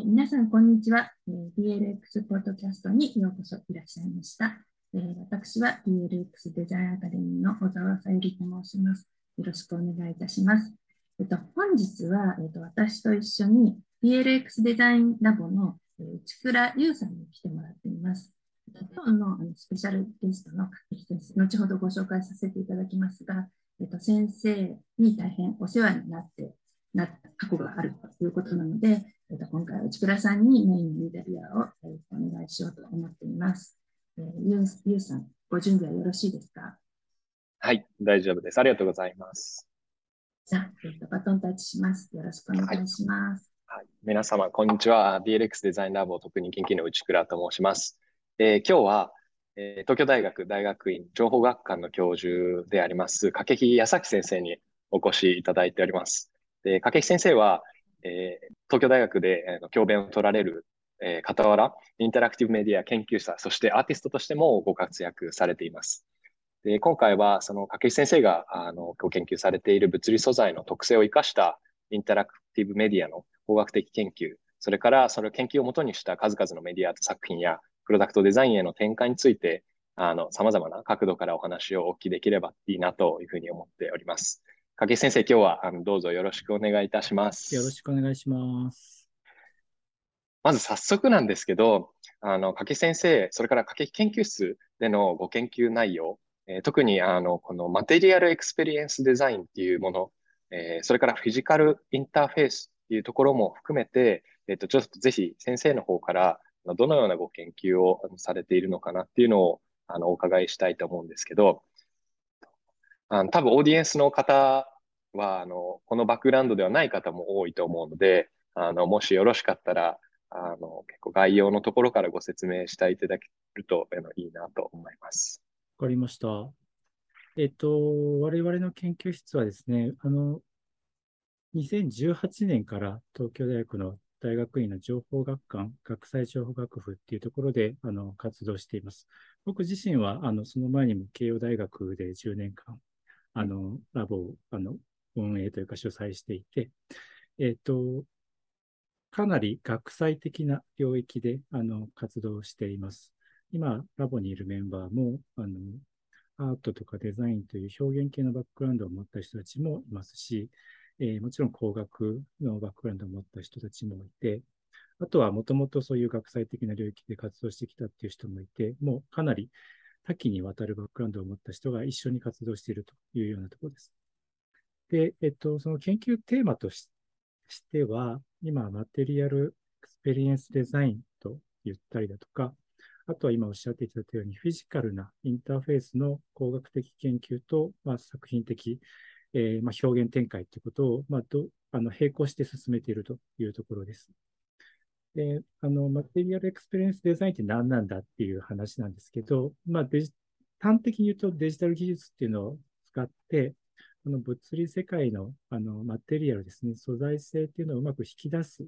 ー、皆さん、こんにちは、DLX ポッドキャストにようこそいらっしゃいました。えー、私は DLX デザインアカデミーの小沢さゆりと申します。よろしくお願いいたします。えっと、本日は、えっと、私と一緒に DLX デザインラボの、えー、千倉優さんに来てもらっています。今日のスペシャルゲストの先生、後ほどご紹介させていただきますが、えっと、先生に大変お世話になってな過去があるということなので、えっと、今回は内倉さんにメインのインタビュアーを、えっと、お願いしようと思っています。えー、ゆうゆうさん、ご準備はよろしいですか？はい、大丈夫です。ありがとうございます。じゃあ、えっと、バトンタッチします。よろしくお願いします。はい、はい、皆様、こんにちは。DLX デザインラボ特に研究の内倉と申します。えー、今日は、えー、東京大学大学院情報学科の教授であります、掛木康崎先生にお越しいただいております。で、筧先生は、えー、東京大学で、えー、教鞭を取られる、えー、傍ら、インタラクティブメディア研究者、そしてアーティストとしてもご活躍されています。で今回は、その筧先生があのご研究されている物理素材の特性を生かしたインタラクティブメディアの工学的研究、それからその研究をもとにした数々のメディアアート作品やプロダクトデザインへの展開について、あの、様々な角度からお話をお聞きできればいいなというふうに思っております。影先生、今日はあのどうぞよろしくお願いいたします。よろしくお願いします。まず早速なんですけど、あの、影先生、それから影研究室でのご研究内容、えー、特にあの、このマテリアルエクスペリエンスデザインっていうもの、えー、それからフィジカルインターフェースっていうところも含めて、えっ、ー、と、ちょっとぜひ先生の方からどのようなご研究をされているのかなっていうのをあのお伺いしたいと思うんですけど、あの多分オーディエンスの方は、あの、このバックグラウンドではない方も多いと思うので、あの、もしよろしかったら、あの、結構概要のところからご説明していただけるとあのいいなと思います。わかりました。えっと、我々の研究室はですね、あの、2018年から東京大学の大学院の情報学館、学際情報学部っていうところであの活動しています。僕自身はあのその前にも慶応大学で10年間あのラボをあの運営というか主催していて、えっ、と、かなり学際的な領域であの活動しています。今、ラボにいるメンバーも、あの、アートとかデザインという表現系のバックグラウンドを持った人たちもいますし、えー、もちろん工学のバックグラウンドを持った人たちもいて、あとはもともとそういう学際的な領域で活動してきたっていう人もいて、もうかなり多岐にわたるバックグラウンドを持った人が一緒に活動しているというようなところです。で、えっと、その研究テーマとしては、今、マテリアルエクスペリエンスデザインと言ったりだとか、あとは今おっしゃっていただいたように、フィジカルなインターフェースの工学的研究と、まあ、作品的、えー、まあ、表現展開ということを、まあ、どあの並行して進めているというところです。で、あの、マテリアルエクスペリエンスデザインって何なんだっていう話なんですけど、まあ、デジ端的に言うとデジタル技術っていうのを使って、この物理世界のあのマテリアルですね、素材性っていうのをうまく引き出す、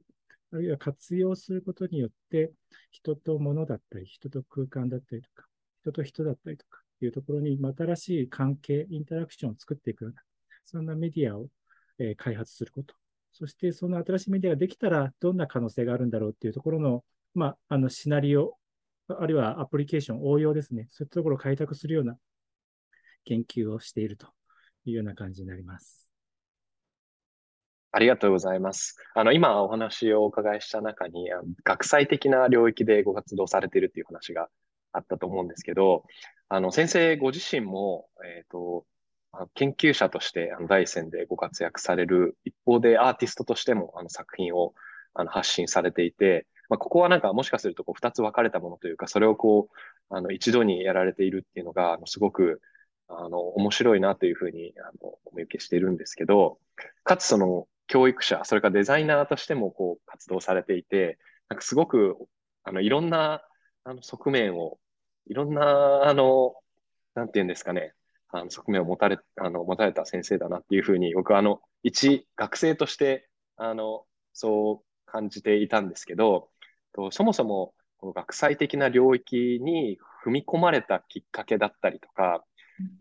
あるいは活用することによって、人と物だったり、人と空間だったりとか、人と人だったりとかっていうところに、新しい関係、インタラクションを作っていくような、そんなメディアを、えー、開発すること。そして、その新しいメディアができたら、どんな可能性があるんだろうっていうところの、まあ、あのシナリオ、あるいはアプリケーション、応用ですね。そういったところを開拓するような研究をしているというような感じになります。ありがとうございます。あの、今お話をお伺いした中に、学際的な領域でご活動されているという話があったと思うんですけど、あの、先生ご自身も、えっ、ー、と、研究者としてあの第一線でご活躍される一方でアーティストとしてもあの作品をあの発信されていて、まあ、ここはなんかもしかするとこう2つ分かれたものというか、それをこう、あの一度にやられているっていうのが、すごくあの、面白いなというふうに、あの、お見受けしているんですけど、かつその、教育者、それからデザイナーとしても、こう、活動されていて、なんかすごく、あの、いろんな、あの、側面を、いろんな、あの、なんて言うんですかね、あの、側面を持たれ、あの、持たれた先生だなっていうふうに、僕は、あの、一学生として、あの、そう感じていたんですけど、とそもそも、この学際的な領域に踏み込まれたきっかけだったりとか、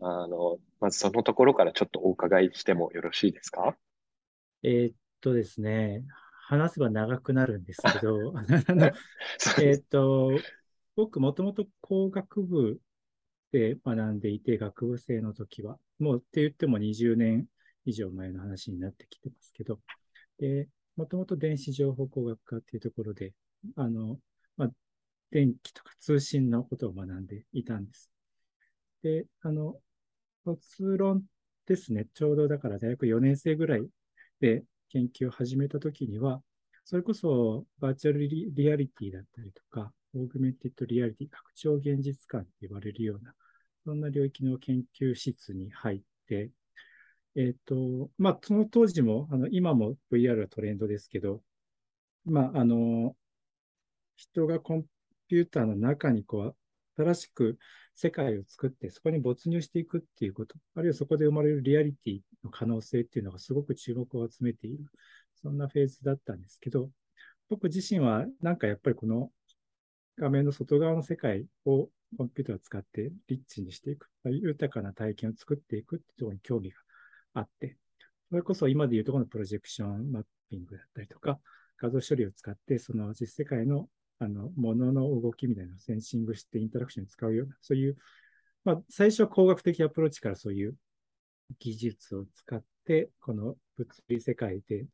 あの、まずそのところからちょっとお伺いしてもよろしいですか？えー、っとですね。話せば長くなるんですけど、あのえっと、僕もともと工学部で学んでいて、学部生の時は、もうって言っても20年以上前の話になってきてますけど、で、もともと電子情報工学科っていうところで、あの、まあ、電気とか通信のことを学んでいたんです。で、あの、卒論ですね、ちょうどだから大学4年生ぐらいで研究を始めたときには、それこそバーチャルリアリティだったりとか、 augmented reality、拡張現実感って言われるような、そんな領域の研究室に入って、えっ、ー、と、まあ、その当時も、あの、今も VR はトレンドですけど、まあ、あの、人がコンピューターの中にこう、新しく世界を作って、そこに没入していくっていうこと、あるいはそこで生まれるリアリティの可能性っていうのがすごく注目を集めている、そんなフェーズだったんですけど、僕自身はなんかやっぱりこの画面の外側の世界をコンピューターを使ってリッチにしていく、豊かな体験を作っていくっていうところに興味があって、それこそ今でいうところのプロジェクションマッピングだったりとか、画像処理を使って、その実世界のあの、ものの動きみたいなのをセンシングしてインタラクションに使うような、そういう、まあ、最初は工学的アプローチからそういう技術を使って、この物理世界で、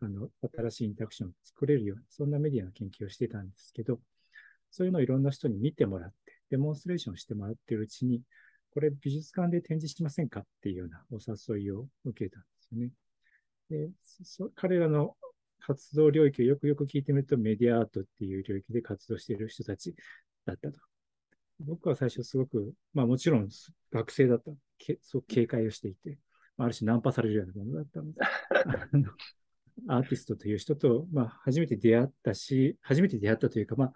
あの、新しいインタラクションを作れるような、そんなメディアの研究をしてたんですけど、そういうのをいろんな人に見てもらって、デモンストレーションしてもらっているうちに、これ美術館で展示しませんかっていうようなお誘いを受けたんですよね。で彼らの活動領域をよくよく聞いてみると、メディアアートっていう領域で活動している人たちだったと。僕は最初すごく、まあもちろん学生だった、けそう警戒をしていて、ある種ナンパされるようなものだったので、アーティストという人と、まあ初めて出会ったし、初めて出会ったというか、まあ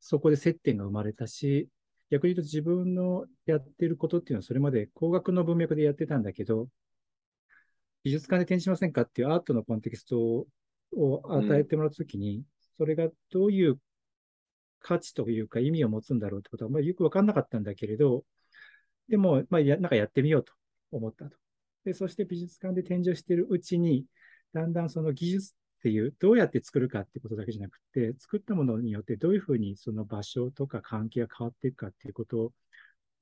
そこで接点が生まれたし、逆に言うと自分のやってることっていうのはそれまで工学の文脈でやってたんだけど、美術館で展示しませんかっていうアートのコンテキストを与えてもらったときに、うん、それがどういう価値というか意味を持つんだろうってことは、まあ、よくわかんなかったんだけれど、でも、まあ、や、なんかやってみようと思ったと。で、そして美術館で展示をしているうちに、だんだんその技術っていう、どうやって作るかってことだけじゃなくて、作ったものによってどういうふうにその場所とか関係が変わっていくかっていうことを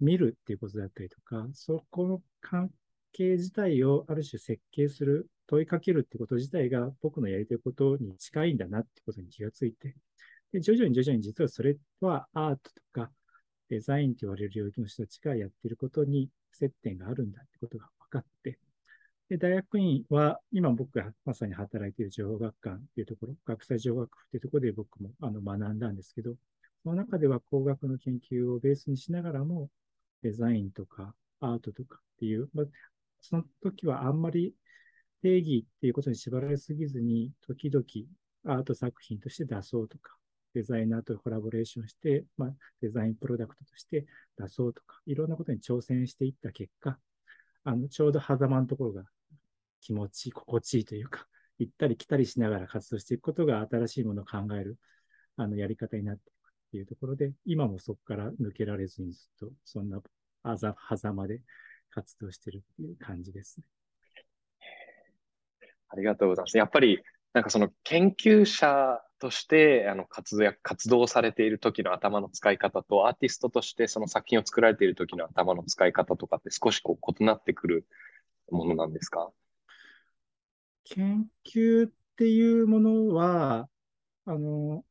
見るっていうことだったりとか、そこの関係自体をある種設計する問いかけるってこと自体が僕のやりたいことに近いんだなってことに気がついて、で徐々に徐々に実はそれはアートとかデザインと言われる領域の人たちがやっていることに接点があるんだってことが分かって、で、大学院は今僕がまさに働いている情報学館っていうところ、学際情報学っていうところで僕もあの学んだんですけど、その中では工学の研究をベースにしながらも、デザインとかアートとかっていう、まあ、その時はあんまり定義っていうことに縛られすぎずに、時々アート作品として出そうとか、デザイナーとコラボレーションして、まあ、デザインプロダクトとして出そうとか、いろんなことに挑戦していった結果、あの、ちょうど狭間のところが気持ち、心地いいというか、行ったり来たりしながら活動していくことが新しいものを考える、あの、やり方になっていくっていうところで、今もそこから抜けられずにずっと、そんな、あざ、狭間で活動してるっていう感じですね。ありがとうございます。やっぱり、なんかその研究者としてあの活動や活動されている時の頭の使い方と、アーティストとしてその作品を作られている時の頭の使い方とかって少しこう異なってくるものなんですか？研究っていうものは、あの、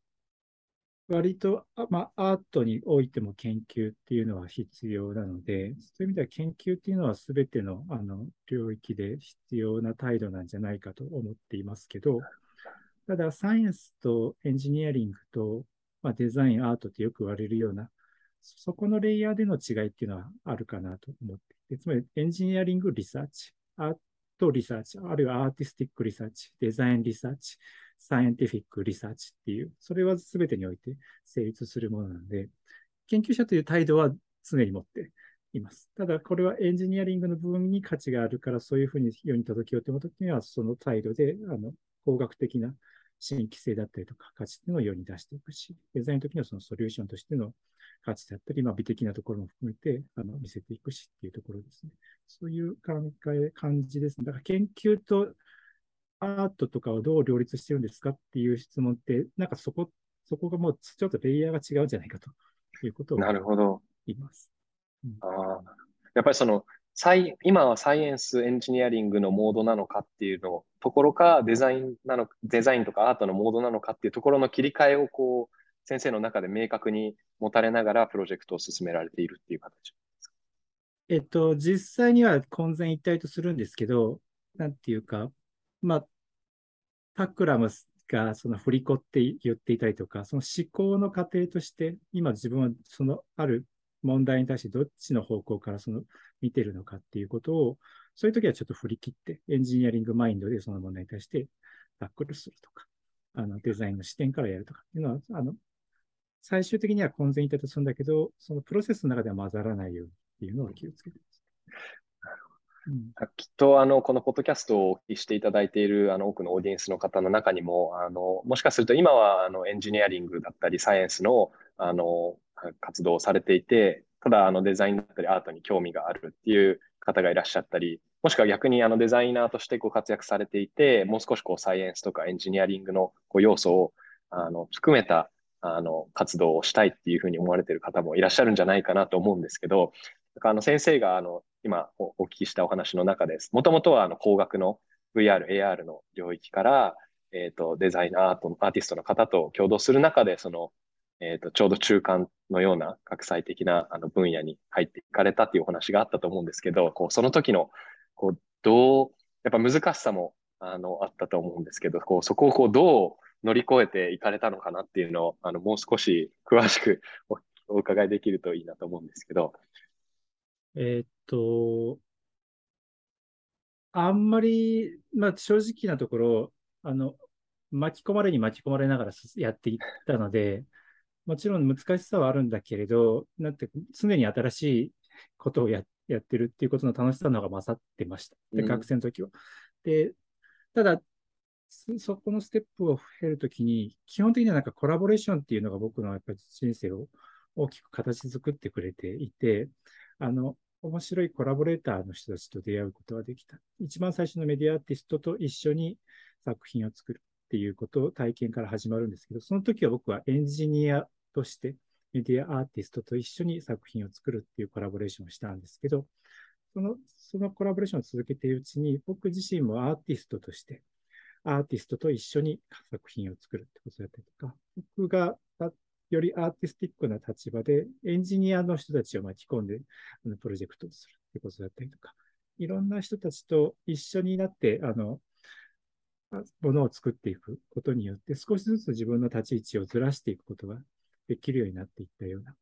割と、まあ、アートにおいても研究っていうのは必要なので、そういう意味では研究っていうのは全てのあの領域で必要な態度なんじゃないかと思っていますけど、ただ、サイエンスとエンジニアリングと、まあ、デザイン、アートってよく言われるような、そこのレイヤーでの違いっていうのはあるかなと思って。いて、つまりエンジニアリングリサーチ、アートリサーチ、あるいは artistic research、 design research、 scientific research っていう、それは全てにおいて成立するものなので、研究者という態度は常に持っています。ただ、これはエンジニアリングの部分に価値があるから、そういうふうに世に届けようと思ったときには、その態度で、あの、工学的な新規性だったりとか価値っていうのを世に出していくし、デザインの時にはそのソリューションとしての価値だったり、まあ、美的なところも含めてあの見せていくしっていうところですね。そういう考え、感じですね。だから研究とアートとかをどう両立してるんですかっていう質問って、なんかそこ、そこがもうちょっとレイヤーが違うんじゃないかということをなるほど。言います。うん、あやっぱりその今はサイエンス、エンジニアリングのモードなのかっていうのところか、デザインなの、デザインとかアートのモードなのかっていうところの切り替えをこう、先生の中で明確に持たれながらプロジェクトを進められているっていう形。ですかえっと、実際には混然一体とするんですけど、なんていうか、まあ、タクラムがその振り子って言っていたりとか、その思考の過程として、今自分はそのある問題に対してどっちの方向からその見てるのかっていうことを、そういう時はちょっと振り切って、エンジニアリングマインドでその問題に対してタックルするとか、あのデザインの視点からやるとかっていうのは、あの最終的には混然一体とするんだけど、そのプロセスの中では混ざらないようにっていうのを気をつけてます。うん、きっとあのこのポッドキャストをお聞きしていただいているあの多くのオーディエンスの方の中にもあのもしかすると今はあのエンジニアリングだったりサイエンスのあの活動をされていてただあのデザインだったりアートに興味があるっていう方がいらっしゃったりもしくは逆にあのデザイナーとしてご活躍されていてもう少しこうサイエンスとかエンジニアリングのこう要素をあの含めたあの活動をしたいっていうふうに思われてる方もいらっしゃるんじゃないかなと思うんですけどあの先生があの今お聞きしたお話の中です。もともとはあの工学の VR、AR の領域から、えっ、ー、と、デザイナー、アート、アーティストの方と共同する中で、その、えっ、ー、と、ちょうど中間のような国際的なあの分野に入っていかれたっていうお話があったと思うんですけど、こう、その時の、こう、どう、やっぱ難しさも、あの、あったと思うんですけど、こう、そこをこう、どう乗り越えていかれたのかなっていうのを、あの、もう少し詳しく お伺いできるといいなと思うんですけど。えー、っと、あんまり、まあ、正直なところ、あの、巻き込まれに巻き込まれながらやっていったので、もちろん難しさはあるんだけれど、なんて常に新しいことをややってるっていうことの楽しさの方が勝ってました。で、学生の時は。で、ただ、そこのステップを経るときに、基本的にはなんかコラボレーションっていうのが僕のやっぱり人生を大きく形作ってくれていて、あの、面白いコラボレーターの人たちと出会うことができた。一番最初のメディアアーティストと一緒に作品を作るっていうことを体験から始まるんですけど、その時は僕はエンジニアとしてメディアアーティストと一緒に作品を作るっていうコラボレーションをしたんですけど、そのそのコラボレーションを続けているうちに、僕自身もアーティストとして、アーティストと一緒に作品を作るってことだったりとか、僕がよりアーティスティックな立場でエンジニアの人たちを巻き込んであのプロジェクトをするということだったりとか、いろんな人たちと一緒になって、あの、ものを作っていくことによって、少しずつ自分の立ち位置をずらしていくことができるようになっていったような、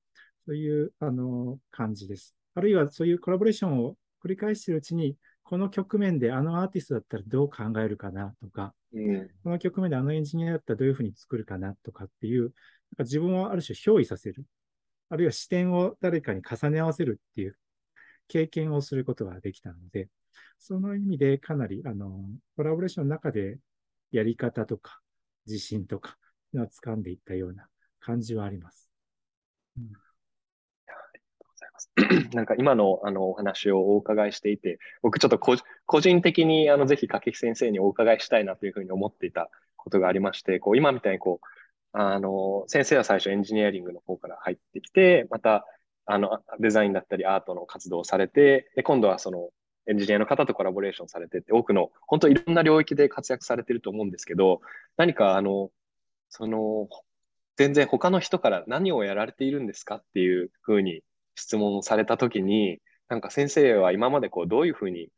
そういうあの感じです。あるいはそういうコラボレーションを繰り返しているうちに、この局面であのアーティストだったらどう考えるかなとか、うん、この局面であのエンジニアだったらどういうふうに作るかなとかっていう、自分をある種憑依させる、あるいは視点を誰かに重ね合わせるっていう経験をすることができたので、その意味でかなりあのコラボレーションの中でやり方とか自信とかが掴んでいったような感じはあります。うん なんか今のあのお話をお伺いしていて、僕ちょっと個人的にあのぜひ掛木先生にお伺いしたいなというふうに思っていたことがありまして、こう今みたいにこうあの、先生は最初エンジニアリングの方から入ってきて、また、あの、デザインだったりアートの活動をされて、で、今度はその、エンジニアの方とコラボレーションされてって、多くの、本当いろんな領域で活躍されてると思うんですけど、何かあの、その、全然他の人から何をやられているんですかっていうふうに質問されたときに、なんか先生は今までこうどういうふうに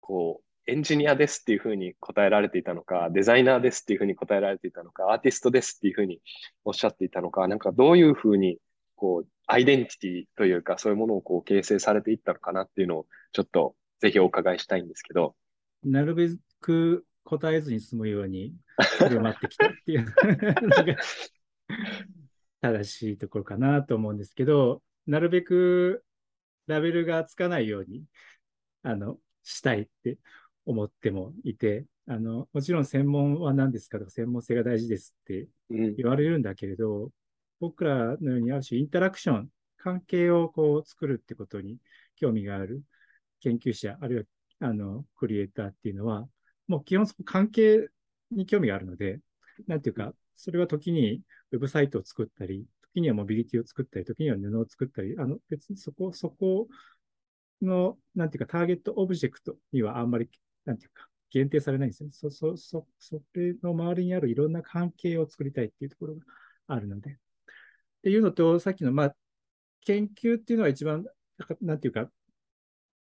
こうエンジニアですっていうふうに答えられていたのか、デザイナーですっていうふうに答えられていたのか、アーティストですっていうふうにおっしゃっていたのか、なんかどういうふうに、こう、アイデンティティというか、そういうものをこう形成されていったのかなっていうのを、ちょっとぜひお伺いしたいんですけど。なるべく答えずに済むように振る舞ってきたっていう正しいところかなと思うんですけど、なるべくラベルがつかないように、あの、したいって思ってもいて、あの、もちろん専門は何ですかとか専門性が大事ですって言われるんだけれど、うん、僕らのようにある種インタラクション、関係をこう作るってことに興味がある研究者、あるいはあのクリエイターっていうのは、もう基本そこ関係に興味があるので、なんていうか、それは時にウェブサイトを作ったり、時にはモビリティを作ったり、時には布を作ったり、あの別にそこ、そこの、なんていうか、ターゲットオブジェクトにはあんまり、なんていうか、限定されないんですよね。そ、そ、そ、それの周りにあるいろんな関係を作りたいっていうところがあるので。っていうのと、さっきの、まあ、研究っていうのは一番、なんていうか、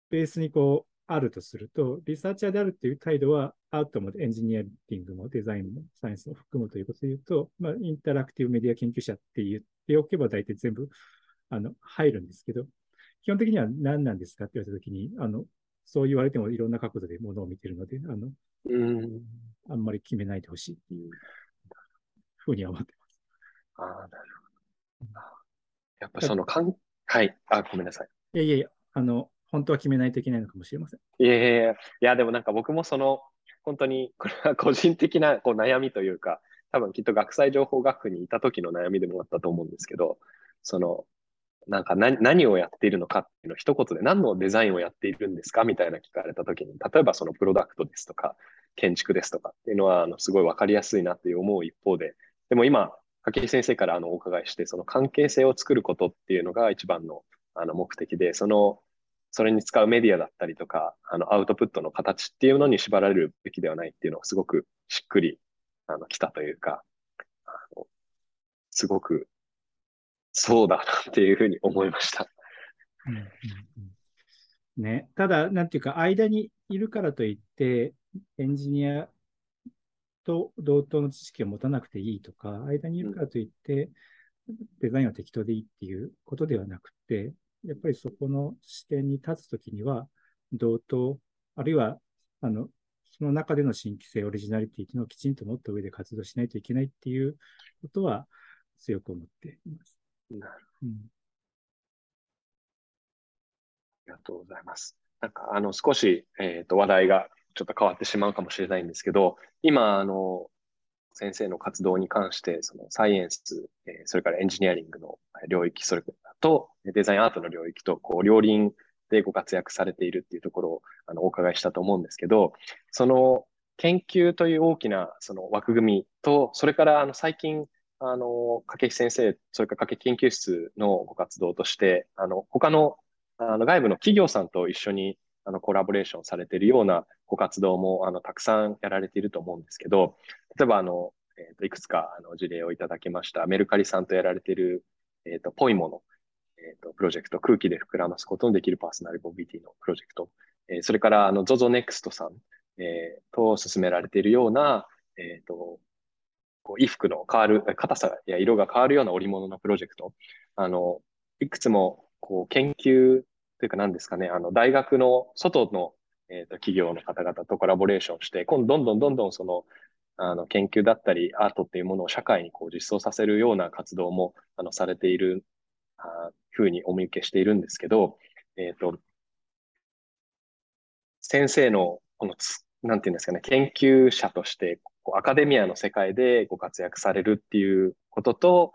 ベースにこう、あるとすると、リサーチャーであるっていう態度は、アウトもエンジニアリングもデザインもサイエンスも含むということで言うと、まあ、インタラクティブメディア研究者って言っておけば大体全部、あの、入るんですけど、基本的には何なんですかって言われたときに、あの、そう言われてもいろんな角度でものを見てるので、あの、うん。あんまり決めないでほしいっていうふうには思ってます。ああ、なるほど。やっぱそのかん、はい。あ、ごめんなさい。いやいやいや、あの、本当は決めないといけないのかもしれません。いやいやいや、いやでもなんか僕もその、本当に、これは個人的なこう悩みというか、多分きっと学際情報学部にいた時の悩みでもあったと思うんですけど、その、なんか何何をやっているのかっていうのを一言で何のデザインをやっているんですかみたいな聞かれた時に、例えばそのプロダクトですとか、建築ですとかっていうのは、あの、すごいわかりやすいなっていう思う一方で、でも今、掛井先生からあのお伺いして、その関係性を作ることっていうのが一番のあの目的で、その、それに使うメディアだったりとか、あの、アウトプットの形っていうのに縛られるべきではないっていうのをすごくしっくり、あの、来たというか、あの、すごく、そうだなっていうふうに思いました。うんうんうんね、ただ、なんていうか、間にいるからといって、エンジニアと同等の知識を持たなくていいとか、間にいるからといって、デザインは適当でいいっていうことではなくて、やっぱりそこの視点に立つときには、同等、あるいは、あの、その中での新規性、オリジナリティというのをきちんと持った上で活動しないといけないっていうことは強く思っています。なるうんありがとうございます。なんか、あの、少し、えっと、話題がちょっと変わってしまうかもしれないんですけど、今、あの、先生の活動に関して、そのサイエンス、えーそれからエンジニアリングの領域、それとデザインアートの領域と、こう、両輪でご活躍されているっていうところを、あの、お伺いしたと思うんですけど、その、研究という大きな、その枠組みと、それから、あの、最近、あの、掛木先生、それから掛木研究室のご活動として、あの、他のあの外部の企業さんと一緒にあのコラボレーションされているようなご活動もあのたくさんやられていると思うんですけど、例えばあの、えーといくつかあの事例をいただきました。メルカリさんとやられている、えーとポイモの、えーとプロジェクト、空気で膨らますことのできるパーソナルモビリティのプロジェクト、えーそれからあの ZOZO Next さん、えーと進められているような、えーとこう衣服の変わる、硬さや色が変わるような織物のプロジェクト、あの、いくつもこう研究というか何ですかね、あの大学の外の、えーと企業の方々とコラボレーションして、今度どんどんどんどんそのあの研究だったりアートっていうものを社会にこう実装させるような活動もあのされているふうにお見受けしているんですけど、えっ、と、先生のこのつ、なんていうんですかね、研究者としてアカデミアの世界でご活躍されるっていうことと、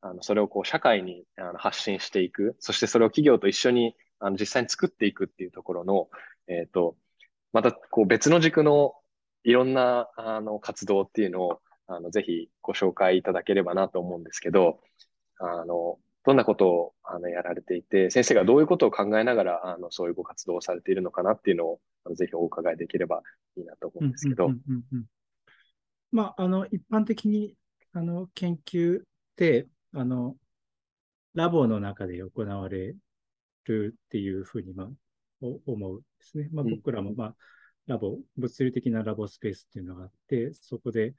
あの、それをこう社会にあの発信していく、そしてそれを企業と一緒にあの実際に作っていくっていうところの、えっ、と、またこう別の軸のいろんなあの活動っていうのをあのぜひご紹介いただければなと思うんですけど、あの、どんなことをあのやられていて、先生がどういうことを考えながらあのそういうご活動をされているのかなっていうのをあのぜひお伺いできればいいなと思うんですけどうん。うんうんうんまあ、あの、一般的に、あの、研究って、あの、ラボの中で行われるっていうふうに、まあ、お思うんですね。まあ、うん僕らも、まあ、ラボ、物理的なラボスペースっていうのがあって、そこで、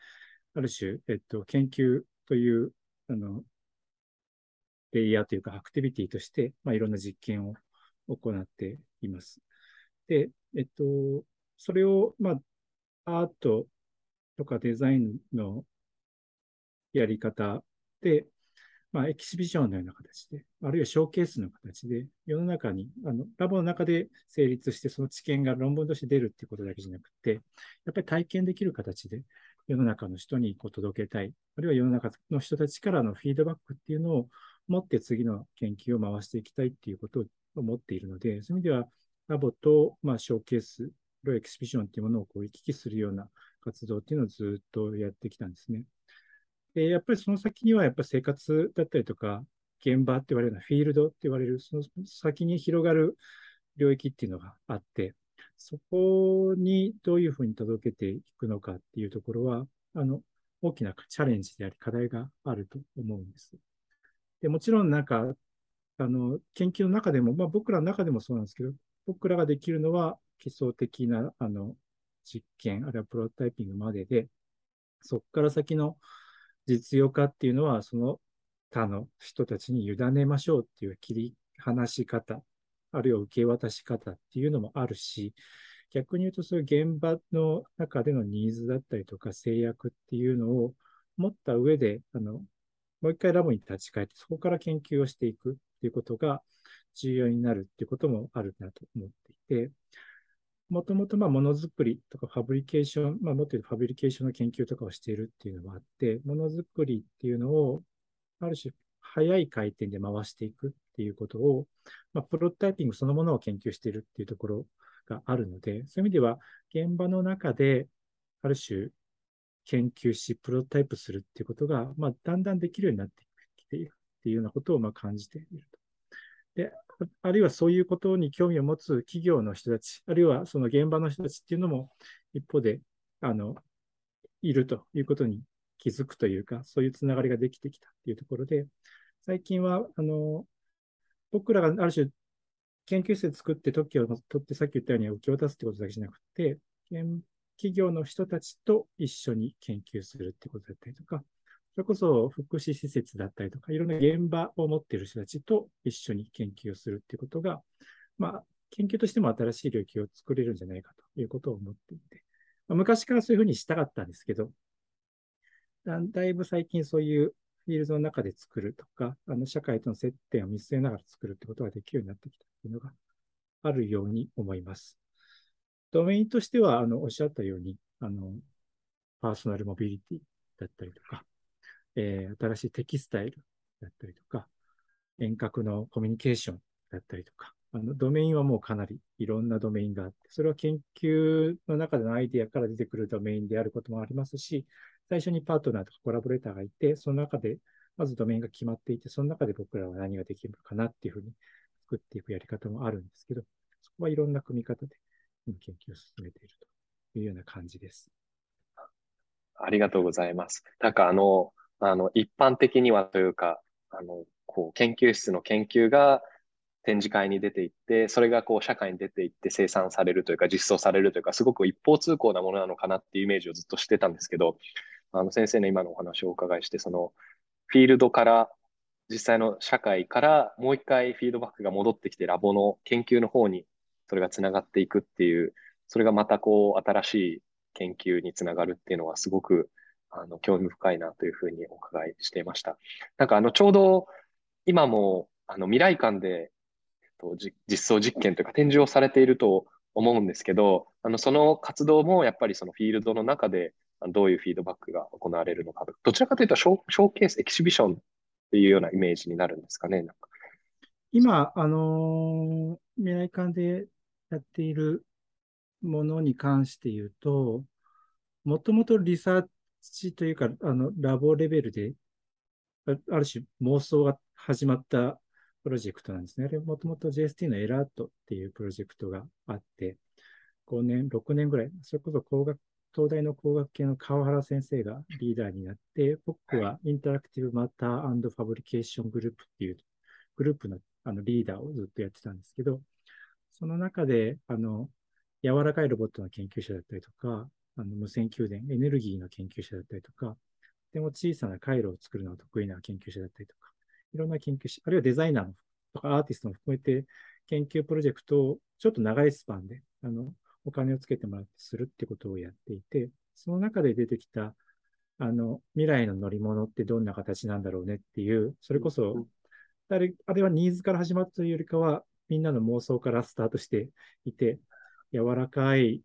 ある種、えっと、研究という、あの、レイヤーというか、アクティビティとして、まあ、いろんな実験を行っています。で、えっと、それを、まあ、アートとかデザインのやり方で、まあ、エキシビションのような形で、あるいはショーケースの形で、世の中に、あの、ラボの中で成立して、その知見が論文として出るっていうことだけじゃなくて、やっぱり体験できる形で、世の中の人にこう届けたい、あるいは世の中の人たちからのフィードバックっていうのを持って次の研究を回していきたいっていうことを思っているので、そういう意味では、ラボと、まあ、ショーケースこれをエキシビションっていうものをこう行き来するような活動っていうのをずっとやってきたんですね。で、やっぱりその先にはやっぱ生活だったりとか、現場って言われるようなフィールドって言われる、その先に広がる領域っていうのがあって、そこにどういうふうに届けていくのかっていうところは、あの、大きなチャレンジであり、課題があると思うんです。でもちろんなんか、あの、研究の中でも、まあ僕らの中でもそうなんですけど、僕らができるのは基礎的な、あの、実験、あるいはプロトタイピングまでで、そこから先の実用化っていうのは、その他の人たちに委ねましょうっていう切り離し方、あるいは受け渡し方っていうのもあるし、逆に言うとそういう現場の中でのニーズだったりとか制約っていうのを持った上で、あの、もう一回ラボに立ち返って、そこから研究をしていくっていうことが重要になるっていうこともあるなと思っていて、もともとまあものづくりとかファブリケーション、まあ、もっと言うとファブリケーションの研究とかをしているっていうのがあって、ものづくりっていうのを、ある種、早い回転で回していく。っていうことを、まあ、プロトタイピングそのものを研究しているっていうところがあるので、そういう意味では、現場の中で、ある種、研究し、プロトタイプするっていうことが、まあ、だんだんできるようになってきているっていうようなことを、まあ、感じていると。で、あるいはそういうことに興味を持つ企業の人たち、あるいはその現場の人たちっていうのも一方で、あの、いるということに気づくというか、そういうつながりができてきたというところで、最近は、あの、僕らがある種研究室で作って特許を取って、さっき言ったように受け渡すってことだけじゃなくて、企業の人たちと一緒に研究するってことだったりとか、それこそ福祉施設だったりとか、いろんな現場を持っている人たちと一緒に研究をするっていうことが、まあ、研究としても新しい領域を作れるんじゃないかということを思っていて、まあ、昔からそういうふうにしたかったんですけど、だいぶ最近そういうフィールドの中で作るとか、あの社会との接点を見据えながら作るってことができるようになってきたというのがあるように思います。ドメインとしては、あの、おっしゃったように、あの、パーソナルモビリティだったりとか、えー、新しいテキスタイルだったりとか、遠隔のコミュニケーションだったりとか、あのドメインはもうかなりいろんなドメインがあって、それは研究の中でのアイディアから出てくるドメインであることもありますし、最初にパートナーとかコラボレーターがいて、その中でまずドメインが決まっていて、その中で僕らは何ができるのかなっていうふうに作っていくやり方もあるんですけど、そこはいろんな組み方で研究を進めているというような感じです。ありがとうございます。なんかあの、あの、一般的にはというか、あの、こう、研究室の研究が展示会に出ていって、それがこう、社会に出ていって生産されるというか、実装されるというか、すごく一方通行なものなのかなっていうイメージをずっとしてたんですけど、あの、先生の今のお話をお伺いして、その、フィールドから、実際の社会からもう一回フィードバックが戻ってきて、ラボの研究の方にそれがつながっていくっていう、それがまたこう、新しい研究につながるっていうのはすごくあの、興味深いなというふうにお伺いしていました。なんかあの、ちょうど今も、あの、未来館で、えっと、実装実験というか展示をされていると思うんですけど、あの、その活動もやっぱりそのフィールドの中でどういうフィードバックが行われるのかどちらかというとショショーケース、エキシビションっていうようなイメージになるんですかね。なんか今、あのー、未来館でやっているものに関して言うと、もともとリサーチというか、あの、ラボレベルで、ある種妄想が始まったプロジェクトなんですね。もともと JST のエラートっていうプロジェクトがあって、5年、6年ぐらい、それこそ工学、東大の工学系の川原先生がリーダーになって、僕は interactive matter fabrication グループっていうグループのあのリーダーをずっとやってたんですけど、その中で、あの、柔らかいロボットの研究者だったりとか、あの無線給電、エネルギーの研究者だったりとか、とても小さな回路を作るのが得意な研究者だったりとか、いろんな研究者、あるいはデザイナーとかアーティストも含めて、研究プロジェクトをちょっと長いスパンで、あの、お金をつけてもらってするってことをやっていて、その中で出てきた、あの、未来の乗り物ってどんな形なんだろうねっていう、それこそ、あれあれはニーズから始まったというよりかは、みんなの妄想からスタートしていて、柔らかい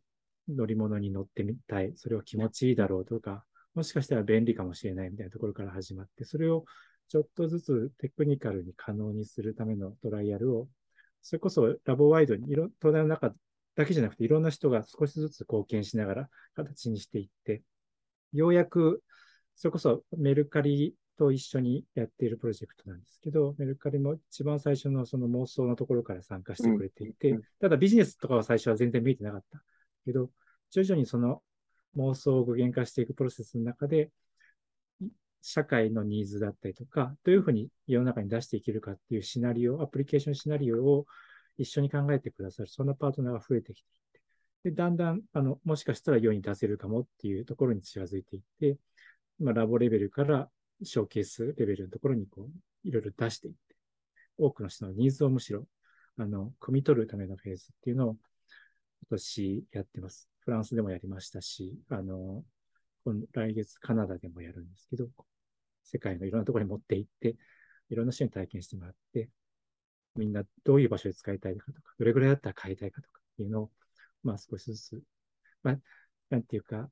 乗り物に乗ってみたい。それは気持ちいいだろうとか、もしかしたら便利かもしれないみたいなところから始まって、それをちょっとずつテクニカルに可能にするためのトライアルを、それこそラボワイドに、東大の中だけじゃなくて、いろんな人が少しずつ貢献しながら形にしていって、ようやく、それこそメルカリと一緒にやっているプロジェクトなんですけど、メルカリも一番最初のその妄想のところから参加してくれていて、ただビジネスとかは最初は全然見えてなかったけど、徐々にその妄想を具現化していくプロセスの中で、社会のニーズだったりとか、どういうふうに世の中に出していけるかっていうシナリオ、アプリケーションシナリオを一緒に考えてくださる、そんなパートナーが増えてきていて、で、だんだん、あの、もしかしたら世に出せるかもっていうところに近づいていって、今、ラボレベルからショーケースレベルのところにこう、いろいろ出していって、多くの人のニーズをむしろ、あの、汲み取るためのフェーズっていうのを今年やってます。フランスでもやりましたし、あの、来月カナダでもやるんですけど、世界のいろんなところに持って行って、いろんな人に体験してもらって、みんなどういう場所で使いたいかとか、どれぐらいだったら買いたいかとかっていうのを、まあ少しずつ、まあ、なんていうか、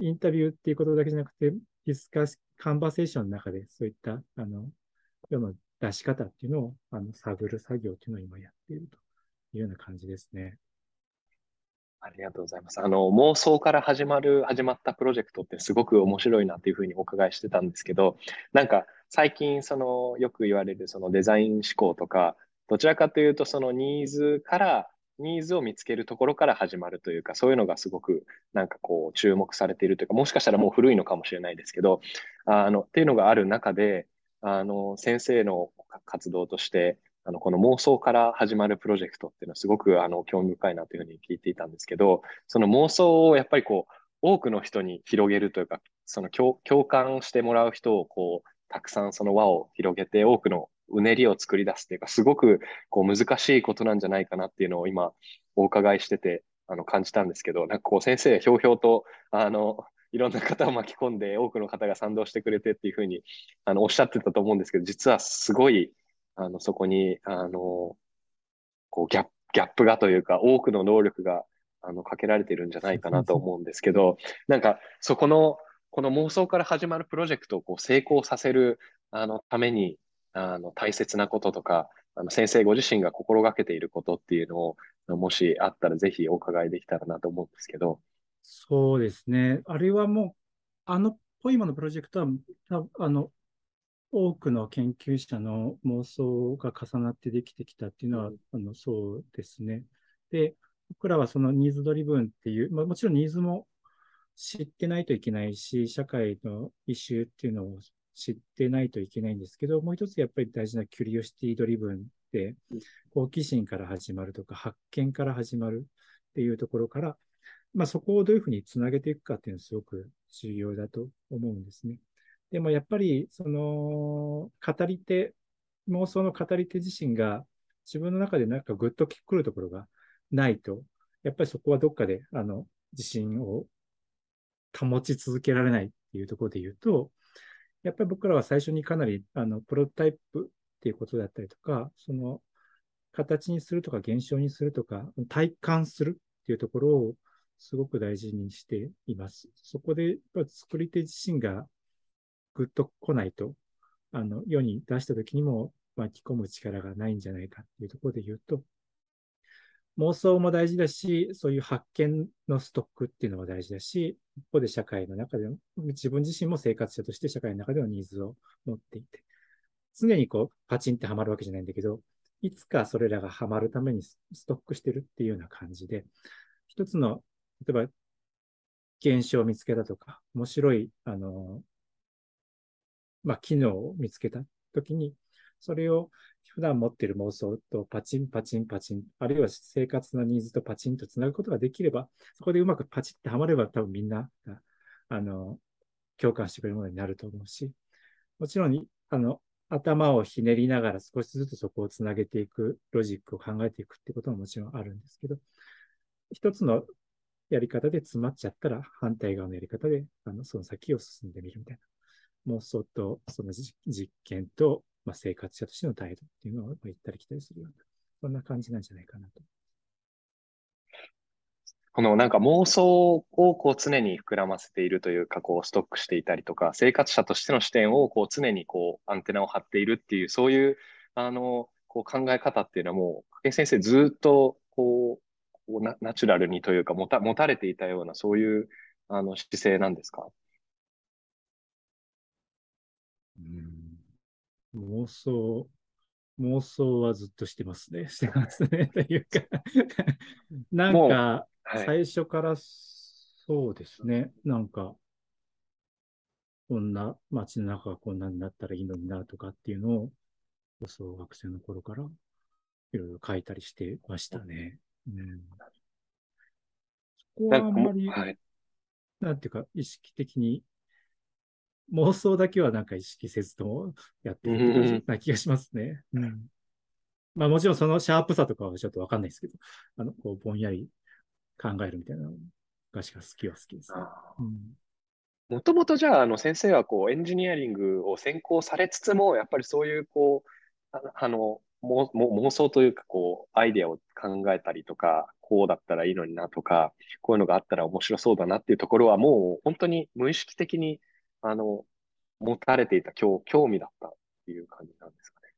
インタビューっていうことだけじゃなくて、ディスカス、カンバセーションの中でそういった、あの、世の出し方っていうのを、あの、探る作業っていうのを今やっているというような感じですね。ありがとうございます。あの、妄想から始まる、始まったプロジェクトってすごく面白いなっていうふうにお伺いしてたんですけど、なんか最近そのよく言われるそのデザイン思考とか、どちらかというとそのニーズから、ニーズを見つけるところから始まるというか、そういうのがすごくなんかこう注目されているというか、もしかしたらもう古いのかもしれないですけど、あの、っていうのがある中で、あの、先生の活動として、あの、この妄想から始まるプロジェクトっていうのはすごくあの興味深いなというふうに聞いていたんですけど、その妄想をやっぱりこう、多くの人に広げるというか、その共感してもらう人をこう、たくさんその輪を広げて、多くのうねりを作り出すっていうか、すごくこう難しいことなんじゃないかなっていうのを今、お伺いしてて、あの、感じたんですけど、なんかこう先生、ひょうひょうと、あの、いろんな方を巻き込んで、多くの方が賛同してくれてっていうふうに、あの、おっしゃってたと思うんですけど、実はすごい、あの、そこに、あの、こうギャップ、ギャップがというか、多くの能力が、あの、かけられてるんじゃないかなと思うんですけど、なんか、そこの、この妄想から始まるプロジェクトをこう成功させる、あの、ために、あの、大切なこととか、あの、先生ご自身が心がけていることっていうのを、もしあったらぜひお伺いできたらなと思うんですけど。そうですね。あれはもう、あの poimo のプロジェクトは、あの、多くの研究者の妄想が重なってできてきたっていうのは、うん、あのそうですね。で、僕らはその needs driven っていう、まあ、もちろんニーズも知ってないといけないし、社会のイシューっていうのを知ってないといけないんですけど、もう一つやっぱり大事な curiosity driven で、好奇心から始まるとか、発見から始まるっていうところから、まあ、そこをどういうふうにつなげていくかっていうのはすごく重要だと思うんですね。でもやっぱり、その、語り手、妄想の語り手自身が自分の中でなんかぐっとくるところがないと、やっぱりそこはどっかで、あの、自信を保ち続けられないっていうところで言うと、やっぱり僕らは最初にかなり、あの、プロトタイプっていうことだったりとか、その、形にするとか現象にするとか、体感するっていうところをすごく大事にしています。そこで、やっぱ作り手自身がぐっと来ないと、あの、世に出した時にも巻き込む力がないんじゃないかっていうところで言うと、妄想も大事だし、そういう発見のストックっていうのも大事だし、一方で社会の中でも、自分自身も生活者として社会の中でのニーズを持っていて、常にこう、パチンってはまるわけじゃないんだけど、いつかそれらがはまるためにストックしてるっていうような感じで、一つの、例えば、現象を見つけたとか、面白い、あの、まあ、機能を見つけたときに、それを普段持っている妄想とパチンパチンパチン、あるいは生活のニーズとパチンとつなぐことができれば、そこでうまくパチってはまれば多分みんな、あの、共感してくれるものになると思うし、もちろん、あの、頭をひねりながら少しずつそこをつなげていく、ロジックを考えていくってことももちろんあるんですけど、一つのやり方で詰まっちゃったら反対側のやり方で、あの、その先を進んでみるみたいな。妄想とその実験と、まあ、生活者としての態度っていうのを行ったり来たりするような、そんな感じなんじゃないかなと。このなんか妄想をこう常に膨らませているというか、こうストックしていたりとか、生活者としての視点をこう常にこうアンテナを張っているっていう、そういうあのこう考え方っていうのはもう、影先生ずっとこうこうナナチュラルにというか持た、持たれていたような、そういうあの姿勢なんですか？うん妄想、妄想はずっとしてますね。してますね。というか なんか、はい。最初からそうですね。なんか、こんな街の中がこんなになったらいいのになとかっていうのを、小学生の頃からいろいろ書いたりしてましたね。うん、そこはあんまり、はい。なんていうか、意識的に、妄想だけはなんか意識せずともやってるな気がしますね。うん。まあもちろんそのシャープさとかはちょっとわかんないですけど、あの、こう、ぼんやり考えるみたいなのがしか好きは好きですね。うん。もともとじゃあ、あの先生はこうエンジニアリングを専攻されつつも、やっぱりそういうこう、ああの、もも妄想というか、こう、アイデアを考えたりとか、こうだったらいいのになとか、こういうのがあったら面白そうだなっていうところは、もう本当に無意識的に、あの、持たれていた興、興味だったっていう感じなんですかね。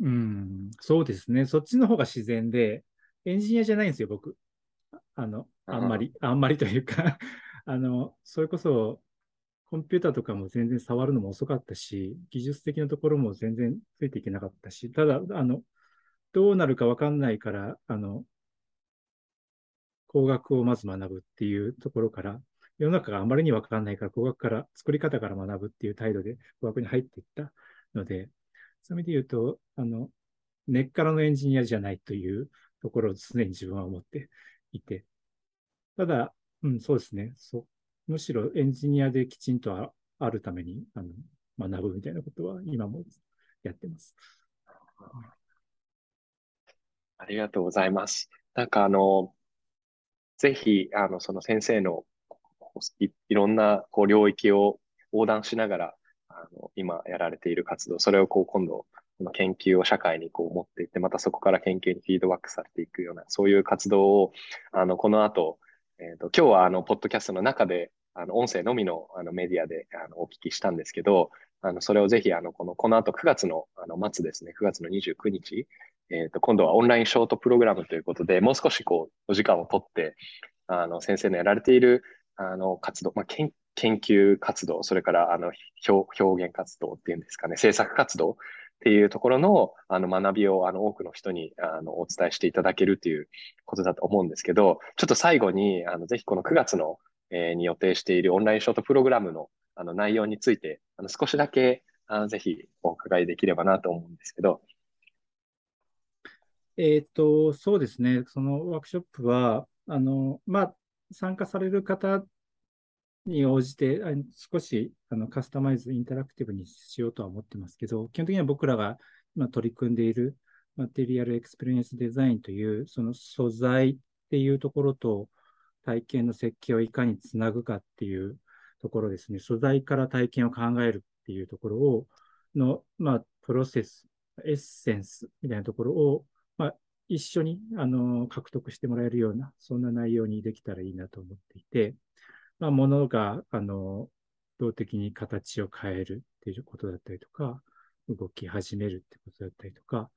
うん、そうですね。そっちの方が自然で、エンジニアじゃないんですよ、僕。あの、あんまり、あんまりというか あの、それこそ、コンピューターとかも全然触るのも遅かったし、技術的なところも全然ついていけなかったし、ただ、あの、どうなるかわかんないから、あの、工学をまず学ぶっていうところから、世の中があまりにわかんないから、工学から、作り方から学ぶっていう態度で工学に入っていったので、そういう意味で言うと、あの、根っからのエンジニアじゃないというところを常に自分は思っていて、ただ、うん、そうですね。そうむしろエンジニアできちんとああるためにあの学ぶみたいなことは今もやってます。ありがとうございます。なんかあの、ぜひ、あの、その先生のい、いろんなこう領域を横断しながら、あの、今やられている活動、それをこう今度、研究を社会にこう持っていって、またそこから研究にフィードバックされていくような、そういう活動を、あの、この後、えっと、今日はあの、ポッドキャストの中で、あの、音声のみのあのメディアであのお聞きしたんですけど、あの、それをぜひ、あの、この、この後9月のあの末ですね、9月の29日、えと、今度はオンラインショートプログラムということで、もう少しこう、お時間をとって、あの、先生のやられている、あの、活動、まあ、研究活動、それから、あの、表表現活動っていうんですかね、制作活動っていうところの、あの、学びを、あの、多くの人に、あの、お伝えしていただけるということだと思うんですけど、ちょっと最後に、あの、ぜひこの9月の、えーに予定しているオンラインショートプログラムの、あの、内容について、あの、少しだけ、あの、ぜひお伺いできればなと思うんですけど、えっと、そうですね。そのワークショップは、あの、まあ、参加される方に応じて、あ少しあのカスタマイズ、インタラクティブにしようとは思ってますけど、基本的には僕らが今取り組んでいるマテリアルエクスペリエンスデザインという、その素材っていうところと体験の設計をいかにつなぐかっていうところですね。素材から体験を考えるっていうところを、の、まあ、プロセス、エッセンスみたいなところを、一緒に、あの、獲得してもらえるような、そんな内容にできたらいいなと思っていて、まあ、ものが、あの、動的に形を変えるっていうことだったりとか、動き始めるってことだったりとか、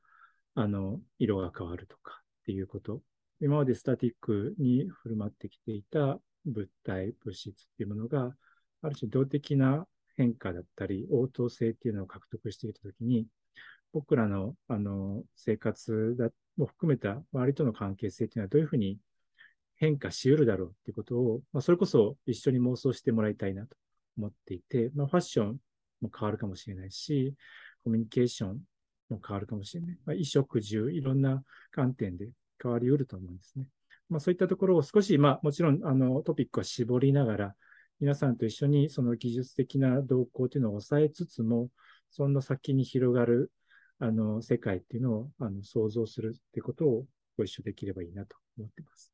あの、色が変わるとかっていうこと。今までスタティックに振る舞ってきていた物体、物質っていうものが、ある種動的な変化だったり、応答性っていうのを獲得していたときに、僕らのあの生活だったも含めた周りとの関係性っていうのはどういうふうに変化し得るだろうっていうことを、まあ、それこそ一緒に妄想してもらいたいなと思っていて、まあ、ファッションも変わるかもしれないし、コミュニケーションも変わるかもしれない。まあ、衣食住、いろんな観点で変わり得ると思うんですね。まあ、そういったところを少し、まあ、もちろんあのトピックは絞りながら、皆さんと一緒にその技術的な動向というのを抑えつつも、その先に広がるあの世界っていうのをあの想像するってことをご一緒できればいいなと思ってます。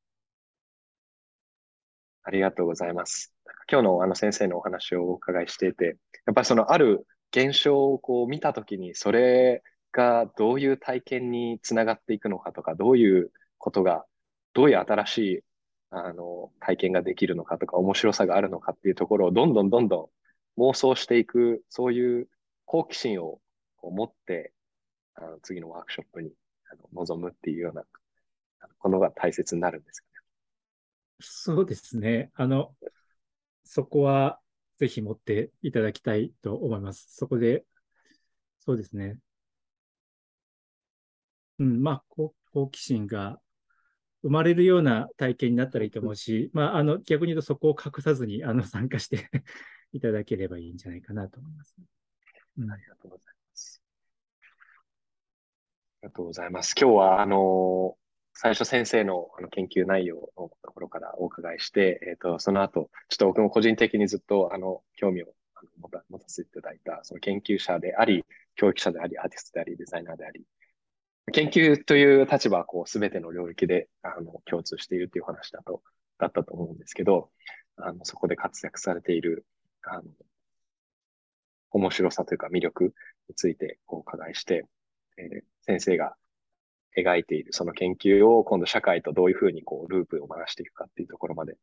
ありがとうございます。今日のあの先生のお話をお伺いしていて、やっぱりそのある現象をこう見たときに、それがどういう体験につながっていくのかとか、どういうことが、どういう新しいあの体験ができるのかとか、面白さがあるのかっていうところをどんどんどんどん妄想していく、そういう好奇心を持って、あの次のワークショップにあの臨むっていうようなこのが大切になるんですかね。そうですね。あの、そこはぜひ持っていただきたいと思います。そこで、そうですね。うん、まあ、好奇心が生まれるような体験になったらいいと思うし、まあ、あの、逆に言うとそこを隠さずに、あの、参加して いただければいいんじゃないかなと思います。うん、ありがとうございます。ありがとうございます。今日は、あの、最初先生のあの研究内容のところからお伺いして、えっ、ー、と、その後、ちょっと僕も個人的にずっと、あの、興味を持た持たせていただいた、その研究者であり、教育者であり、アーティストであり、デザイナーであり、研究という立場は、こう、すべての領域で、あの、共通しているという話だと、だったと思うんですけど、あの、そこで活躍されている、あの、面白さというか魅力についてお伺いして、えー、先生が描いているその研究を今度社会とどういうふうにこうループを回していくかっていうところまで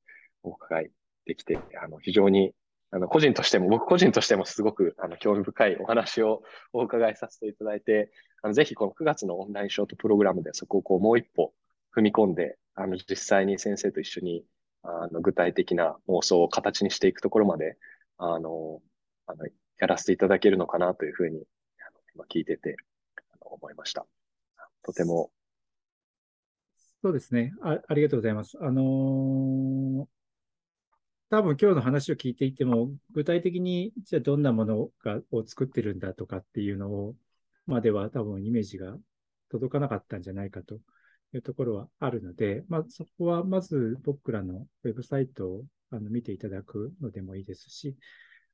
お伺いできて、あの非常にあの個人としても、僕個人としてもすごくあの興味深いお話をお伺いさせていただいて、あのぜひこの9月のオンラインショートプログラムでそこをこうもう一歩踏み込んで、あの実際に先生と一緒にあの具体的な妄想を形にしていくところまで、あの、あのやらせていただけるのかなというふうにあの今聞いてていました。とても。そうですね。あありがとうございます。あのー、多分今日の話を聞いていても、具体的にじゃあどんなものがを作ってるんだとかっていうのを、までは多分イメージが届かなかったんじゃないかというところはあるので、まあ、そこはまず僕らのウェブサイトをあの見ていただくのでもいいですし、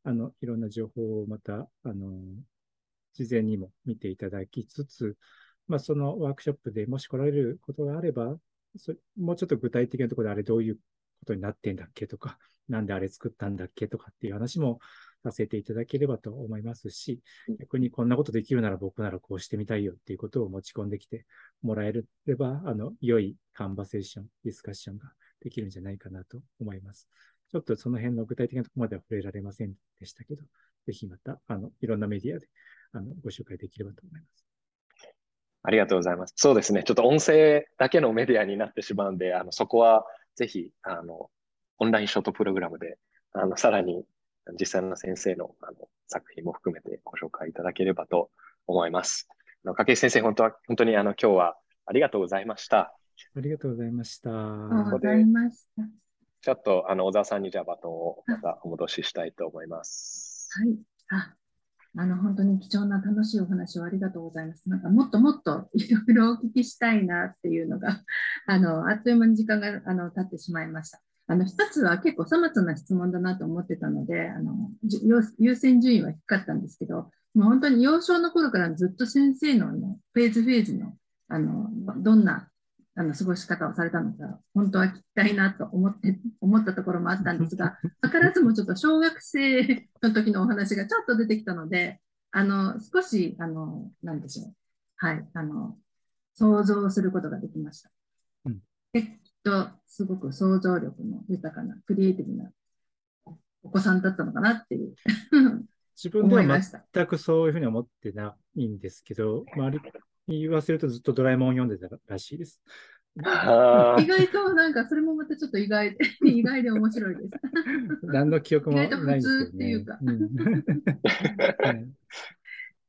あの、いろんな情報をまた、あの、事前にも見ていただきつつ、まあ、そのワークショップでもし来られることがあれば、もうちょっと具体的なところであれどういうことになってんだっけとか、なんであれ作ったんだっけとかっていう話もさせていただければと思いますし、逆にこんなことできるなら僕ならこうしてみたいよっていうことを持ち込んできてもらえれば、あの、良いカンバセーション、ディスカッションができるんじゃないかなと思います。ちょっとその辺の具体的なところまでは触れられませんでしたけど、ぜひまた、あの、いろんなメディアで、あの、ご紹介できればと思います。ありがとうございます。そうですね。ちょっと音声だけのメディアになってしまうんで、あの、そこはぜひ、あの、オンラインショートプログラムで、あの、さらに実際の先生のあの作品も含めてご紹介いただければと思います。あの、掛石先生、本当は、本当にあの、今日はありがとうございました。ありがとうございました。ありがとうございました。ちょっと、あの、小沢さんにじゃあバトンをまたお戻ししたいと思います。はい。あ、あの、本当に貴重な楽しいお話をありがとうございます。なんかもっともっといろいろお聞きしたいなっていうのが、あの、あっという間に時間があの経ってしまいました。あの、一つは結構粗末な質問だなと思ってたので、あの、優先順位は低かったんですけど、もう本当に幼少の頃からずっと先生ののフェーズフェーズの、あの、どんなあの過ごし方をされたのか、本当は聞きたいなと思って、思ったところもあったんですが、図らずもちょっと小学生の時のお話がちょっと出てきたので、あの、少し、あの、なんでしょう。はい、あの、想像することができました。うん、できっと、すごく想像力の豊かな、クリエイティブなお子さんだったのかなっていう。自分では全くそういうふうに思ってないんですけど、周り言わせるとずっとドラえもん読んでたらしいです。意外となんかそれもまたちょっと意外で 意外で面白いです。何の記憶もないんですけど、ね、普通っていうか。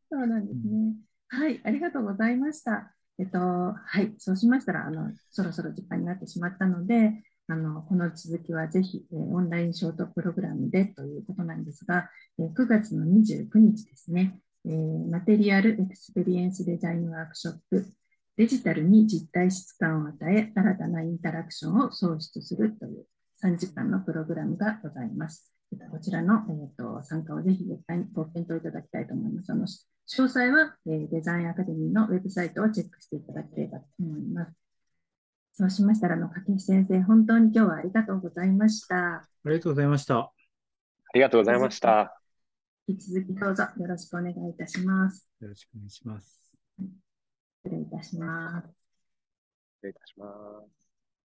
そうなんですね。はい、ありがとうございました。えっと、はい、そうしましたら、あの、そろそろ時間になってしまったので、あの、この続きはぜひ、えー、オンラインショートプログラムでということなんですが、えー、9月の29日ですね、えー、マテリアルエクスペリエンスデザインワークショップ、デジタルに実体質感を与え、新たなインタラクションを創出するという3時間のプログラムがございます。こちらの、えーと、参加をぜひご検討いただきたいと思います。あの詳細は、えー、デザインアカデミーのウェブサイトをチェックしていただければと思います。そうしましたら、あの、先生、本当に今日はありがとうございました。ありがとうございました。ありがとうございました。引き続きどうぞよろしくお願いいたします。よろしくお願いします。失礼いたします。失礼いたします。